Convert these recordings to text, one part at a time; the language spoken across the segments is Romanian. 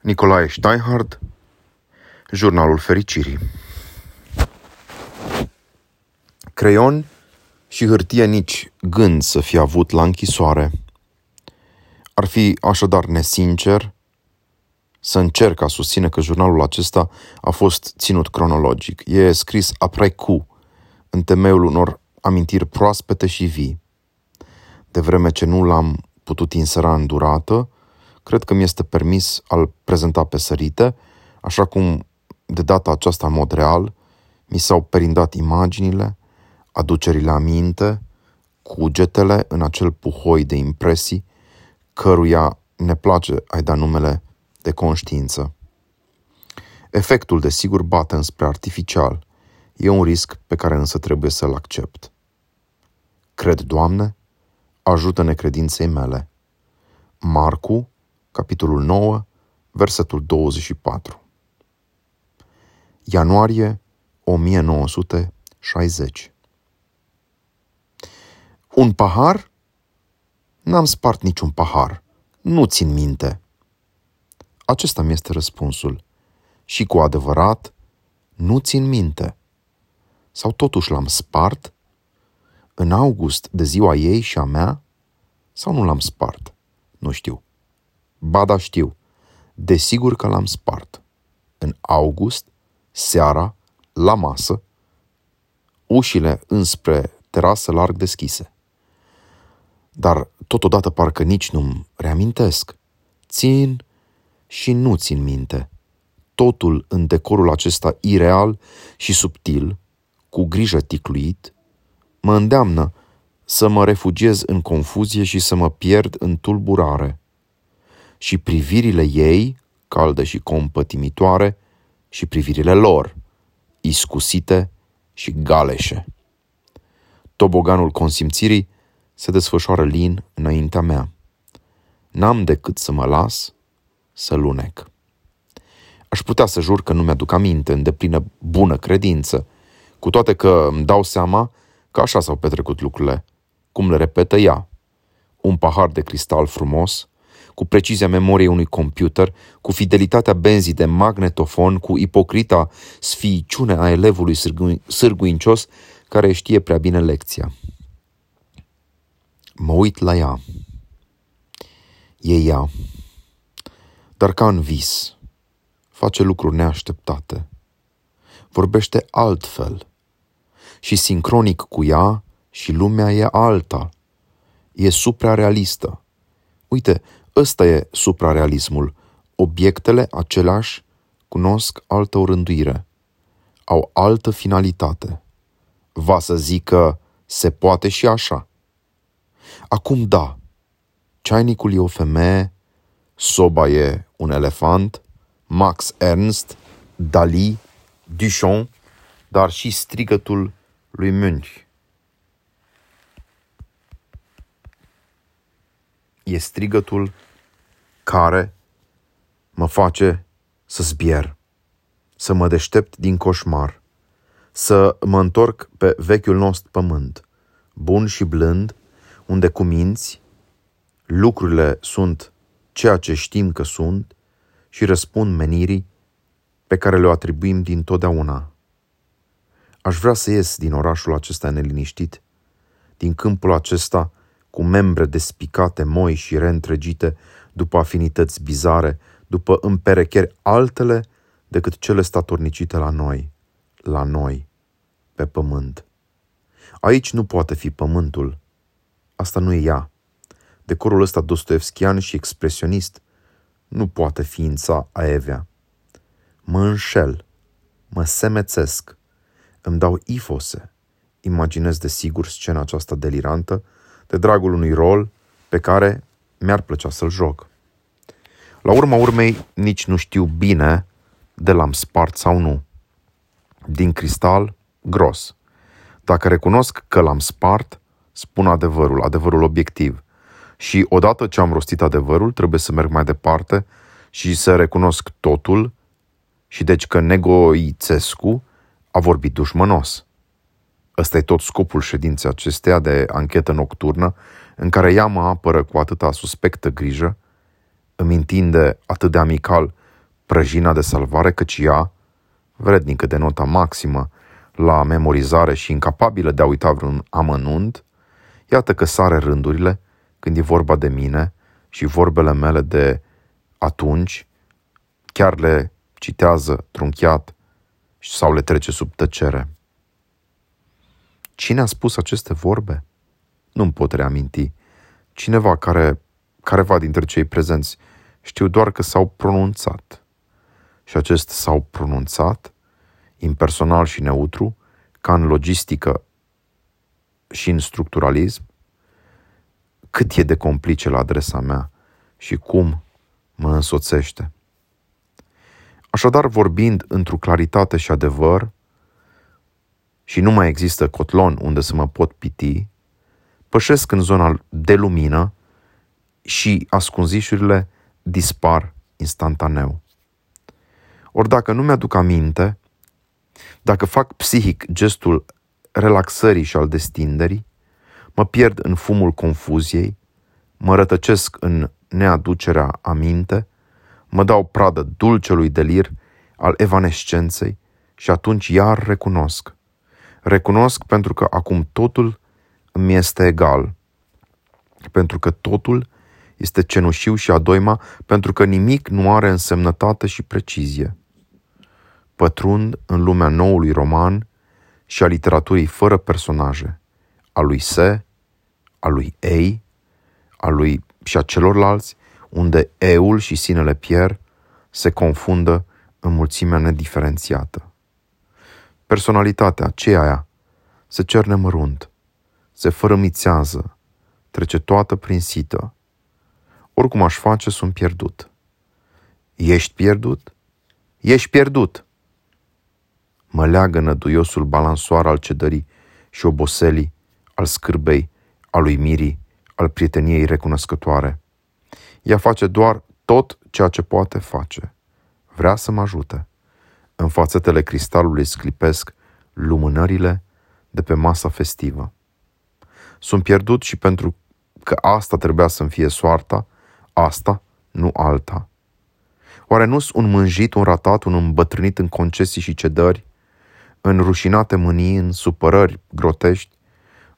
Nicolae Steinhard, Jurnalul Fericirii Creion și hârtie nici gând să fi avut la închisoare. Ar fi așadar nesincer să încerc a susține că jurnalul acesta a fost ținut cronologic. E scris après cu, în temeiul unor amintiri proaspete și vii. De vreme ce nu l-am putut insera în durată, cred că mi este permis al prezenta pe sărite, așa cum de data aceasta în mod real mi s-au perindat imaginile, aducerile aminte, cugetele în acel puhoi de impresii, căruia ne place ai da numele de conștiință. Efectul, desigur, bate înspre artificial. E un risc pe care însă trebuie să-l accept. Cred, Doamne, ajută necredinței mele. Marcu, capitolul 9, versetul 24. Ianuarie 1960 Un pahar? N-am spart niciun pahar. Nu țin minte. Acesta mi este răspunsul. Și cu adevărat, nu țin minte. Sau totuși l-am spart? În august de ziua ei și a mea? Sau nu l-am spart? Nu știu. Ba da știu. Desigur că l-am spart. În august, seara, la masă, ușile înspre terasă larg deschise. Dar totodată parcă nici nu-mi reamintesc. Țin și nu țin minte. Totul în decorul acesta ireal și subtil, cu grijă ticluit, mă îndeamnă să mă refugiez în confuzie și să mă pierd în tulburare. Și privirile ei, calde și compătimitoare, și privirile lor, iscusite și galeșe. Toboganul consimțirii se desfășoară lin înaintea mea. N-am decât să mă las să lunec. Aș putea să jur că nu mi-aduc aminte în deplină bună credință, cu toate că îmi dau seama că așa s-au petrecut lucrurile, cum le repetă ea. Un pahar de cristal frumos, cu precizia memoriei unui computer, cu fidelitatea benzii de magnetofon, cu ipocrita sfiiciune a elevului sârgu- sârguincios care știe prea bine lecția. Mă uit la ea. E ea. Dar ca în vis, face lucruri neașteptate. Vorbește altfel. Și sincronic cu ea și lumea e alta. E suprarealistă. Uite, ăsta e suprarealismul. Obiectele aceleași cunosc altă orânduire. Au altă finalitate. Va să zică, se poate și așa. Acum da, ceainicul e o femeie, soba e un elefant, Max Ernst, Dali, Duchamp, dar și strigătul lui Munch. E strigătul care mă face să zbier, să mă deștept din coșmar, să mă întorc pe vechiul nostru pământ, bun și blând, unde cu minți lucrurile sunt ceea ce știm că sunt și răspund menirii pe care le atribuim din totdeauna. Aș vrea să ies din orașul acesta neliniștit, din câmpul acesta cu membre despicate, moi și reîntregite după afinități bizare, după împerecheri altele decât cele statornicite la noi, la noi, pe pământ. Aici nu poate fi pământul. Asta nu e ea. Decorul ăsta dostoevskian și expresionist nu poate ființa aevea. Mă înșel, mă semețesc, îmi dau ifose, imaginez de sigur scena aceasta delirantă, de dragul unui rol pe care mi-ar plăcea să-l joc. La urma urmei, nici nu știu bine de l-am spart sau nu. Din cristal, gros. Dacă recunosc că l-am spart, spun adevărul, adevărul obiectiv. Și odată ce am rostit adevărul, trebuie să merg mai departe și să recunosc totul și deci că Negoițescu a vorbit dușmănos. Ăsta e tot scopul ședinței acesteia de anchetă nocturnă, în care ea mă apără cu atâta suspectă grijă, îmi întinde atât de amical prăjina de salvare, căci ea, vrednică de nota maximă la memorizare și incapabilă de a uita vreun amănunt, iată că sare rândurile când e vorba de mine și vorbele mele de atunci, chiar le citează trunchiat sau le trece sub tăcere. Cine a spus aceste vorbe? Nu-mi pot reaminti. Cineva care, careva dintre cei prezenți, știu doar că s-au pronunțat. Și acest s-au pronunțat, impersonal și neutru, ca în logistică și în structuralism, cât e de complice la adresa mea și cum mă însoțește. Așadar, vorbind într-o claritate și adevăr, și nu mai există cotlon unde să mă pot piti, pășesc în zona de lumină și ascunzișurile dispar instantaneu. Ori dacă nu mi-aduc aminte, dacă fac psihic gestul relaxării și al destinderii, mă pierd în fumul confuziei, mă rătăcesc în neaducerea aminte, mă dau pradă dulcelui delir al evanescenței și atunci iar recunosc. Recunosc pentru că acum totul îmi este egal, pentru că totul este cenușiu și adoima, pentru că nimic nu are însemnătate și precizie. Pătrund în lumea noului roman și a literaturii fără personaje, a lui Se, a lui Ei, a lui și a celorlalți, unde eul și sinele pier se confundă în mulțimea nediferențiată. Personalitatea, ce aia, se cerne mărunt, se fărămițează, trece toată prin sită. Oricum aș face, sunt pierdut. Ești pierdut? Ești pierdut! Mă leagă năduiosul balansoar al cedării și oboselii, al scârbei, al uimirii, al prieteniei recunoscătoare. Ea face doar tot ceea ce poate face. Vrea să mă ajute. În fațetele cristalului sclipesc lumânările de pe masa festivă. Sunt pierdut și pentru că asta trebuia să-mi fie soarta, asta, nu alta. Oare nu sunt un mânjit, un ratat, un îmbătrânit în concesii și cedări, în rușinate mânii, în supărări grotești,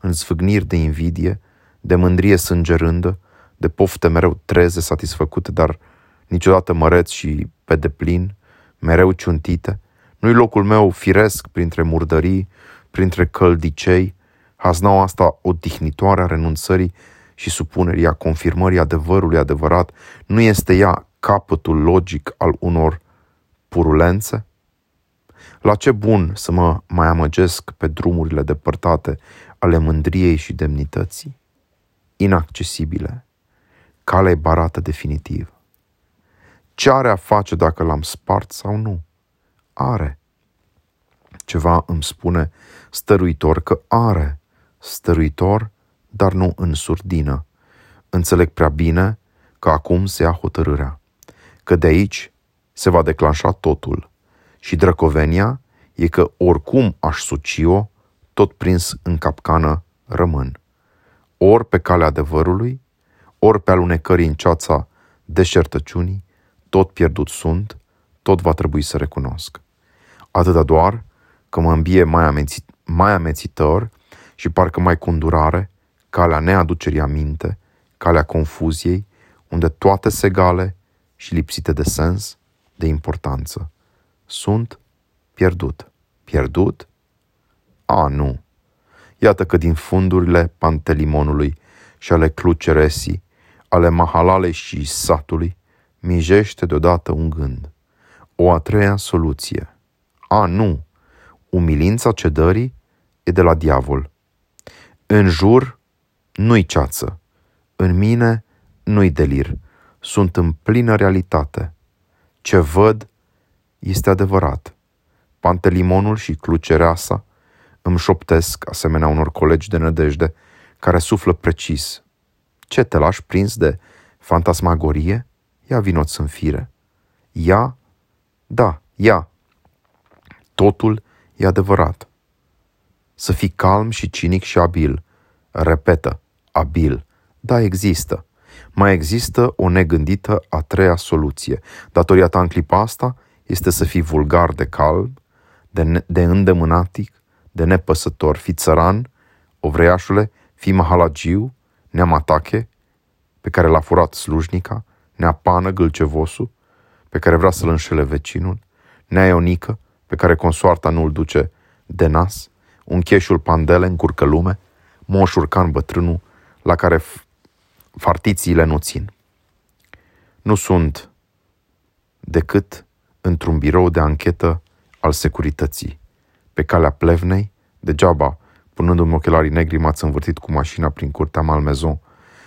în sfâgniri de invidie, de mândrie sângerândă, de pofte mereu treze, satisfăcute, dar niciodată măreț și pe deplin, mereu ciuntite. Nu-i locul meu firesc printre murdării, printre căldicei, haznaua asta odihnitoare a renunțării și supunerii, a confirmării adevărului adevărat, nu este ea capătul logic al unor purulențe? La ce bun să mă mai amăgesc pe drumurile depărtate ale mândriei și demnității? Inaccesibile. Calea e barată definitiv. Ce are a face dacă l-am spart sau nu? Are. Ceva îmi spune stăruitor că are. Stăruitor, dar nu în surdină. Înțeleg prea bine că acum se ia hotărârea. Că de aici se va declanșa totul. Și drăcovenia e că oricum aș suci-o, tot prins în capcană rămân. Ori pe calea adevărului, ori pe alunecării în ceața deșertăciunii, tot pierdut sunt, tot va trebui să recunosc. Atâta doar că mă îmbie mai, amențit, mai amețitor și parcă mai cundurare, calea neaducerii aminte, calea confuziei, unde toate segale și lipsite de sens, de importanță. Sunt pierdut. Pierdut? A, nu. Iată că din fundurile pantelimonului și ale cluceresii, ale mahalalei și satului, mijește deodată un gând. O a treia soluție. A, nu. Umilința cedării e de la diavol. În jur nu-i ceață. În mine nu-i delir. Sunt în plină realitate. Ce văd este adevărat. Pantelimonul și clucereasa îmi șoptesc, asemenea unor colegi de nădejde, care suflă precis. Ce te lași prins de fantasmagorie? Ia vinoți în fire. Ia? Da, ia. Totul e adevărat. Să fii calm și cinic și abil. Repetă, abil. Da, există. Mai există o negândită a treia soluție. Datoria ta în clipa asta este să fii vulgar de calm, de, ne- de îndemânatic, de nepăsător, fii țăran, ovreiașule, fii mahalagiu, neamatache, pe care l-a furat slujnica, neapană gâlcevosul, pe care vrea să-l înșele vecinul, neaionică, pe care consoarta nu-l duce de nas, un cheșul pandele încurcă lume, moș urcan bătrânul, la care f- fartițiile nu țin. Nu sunt decât într-un birou de anchetă al securității. Pe calea plevnei, degeaba, punându-mi ochelarii negri, m-ați învârtit cu mașina prin curtea Malmezon.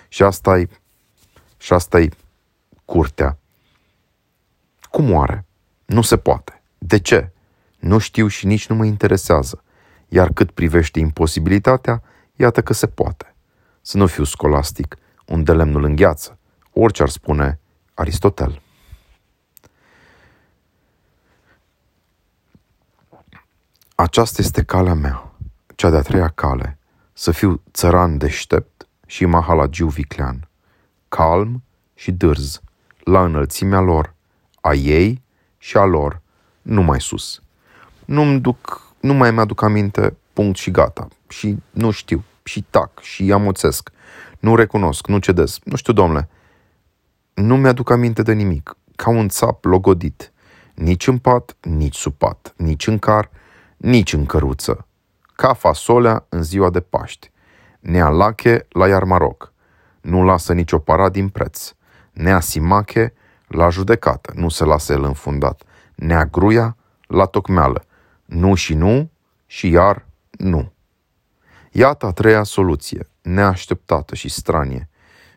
Și asta e, și asta e curtea. Cum oare? Nu se poate. De ce? Nu știu și nici nu mă interesează. Iar cât privește imposibilitatea, iată că se poate. Să nu fiu scolastic, unde lemnul îngheață, orice ar spune Aristotel. Aceasta este calea mea, cea de-a treia cale, să fiu țăran deștept și mahalagiu viclean, calm și dârz, la înălțimea lor, a ei și a lor, nu mai sus. Nu-mi duc, nu mai mi-aduc aminte, punct și gata. Și nu știu, și tac, și amuțesc. Nu recunosc, nu cedez. Nu știu, domnule, nu mi-aduc aminte de nimic. Ca un țap logodit. Nici în pat, nici sub pat, nici în car, nici în căruță. Ca fasolea în ziua de Paști. Nea lache la iarmaroc. Nu lasă nicio para din preț. Nea simache la judecată. Nu se lasă el înfundat. Nea gruia la tocmeală. Nu și nu și iar nu. Iată a treia soluție, neașteptată și stranie.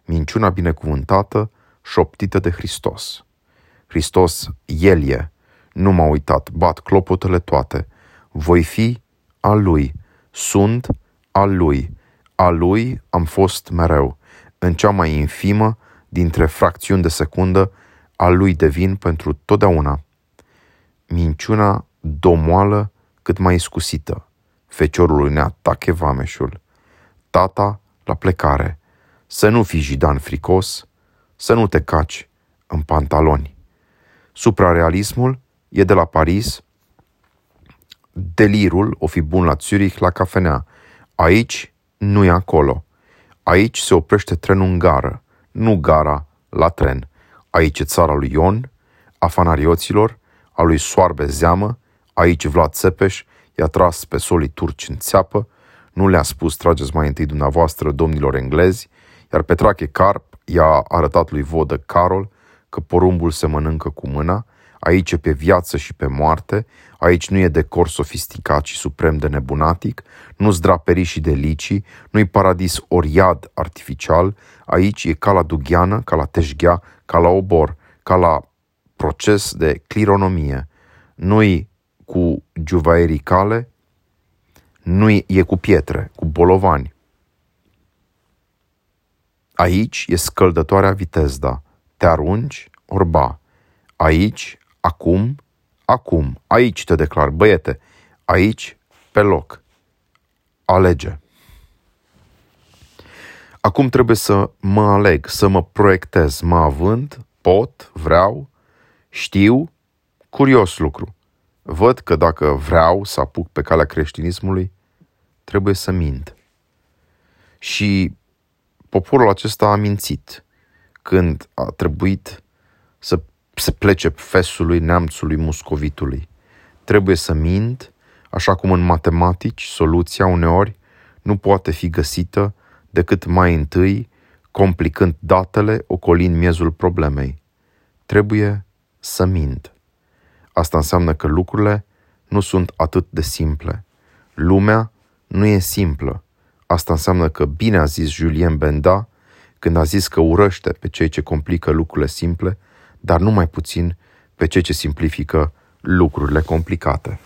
Minciuna binecuvântată, șoptită de Hristos. Hristos, El e. Nu m-a uitat, bat clopotele toate. Voi fi al Lui. Sunt al Lui. A Lui am fost mereu. În cea mai infimă dintre fracțiuni de secundă, a Lui devin pentru totdeauna. Minciuna domoală cât mai iscusită. Feciorului ne atache vameșul. Tata la plecare. Să nu fii jidan fricos, să nu te caci în pantaloni. Suprarealismul e de la Paris, delirul o fi bun la Zurich la cafenea. Aici nu e acolo. Aici se oprește trenul în gară, nu gara la tren. Aici e țara lui Ion, a fanarioților, a lui Soarbe Zeamă, aici Vlad Țepeș i-a tras pe solii turci în țeapă, nu le-a spus trageți mai întâi dumneavoastră domnilor englezi, iar Petrache Carp i-a arătat lui Vodă Carol că porumbul se mănâncă cu mâna, aici e pe viață și pe moarte, aici nu e decor sofisticat și suprem de nebunatic, nu-s draperii și delicii, nu-i paradis oriad artificial, aici e ca la dugheană, ca la teșghea, ca la obor, ca la proces de clironomie. Nu-i cu juvaierii cale, nu e cu pietre, cu bolovani. Aici e scăldătoarea vitezda. Te arunci, orba. Aici, acum, acum. Aici te declar, băiete. Aici, pe loc. Alege. Acum trebuie să mă aleg, să mă proiectez, mă având, pot, vreau, știu, curios lucru. Văd că dacă vreau să apuc pe calea creștinismului, trebuie să mint. Și poporul acesta a mințit când a trebuit să se plece fesului neamțului muscovitului. Trebuie să mint, așa cum în matematici soluția uneori nu poate fi găsită decât mai întâi complicând datele, ocolind miezul problemei. Trebuie să mint. Asta înseamnă că lucrurile nu sunt atât de simple. Lumea nu e simplă. Asta înseamnă că bine a zis Julien Benda când a zis că urăște pe cei ce complică lucrurile simple, dar nu mai puțin pe cei ce simplifică lucrurile complicate.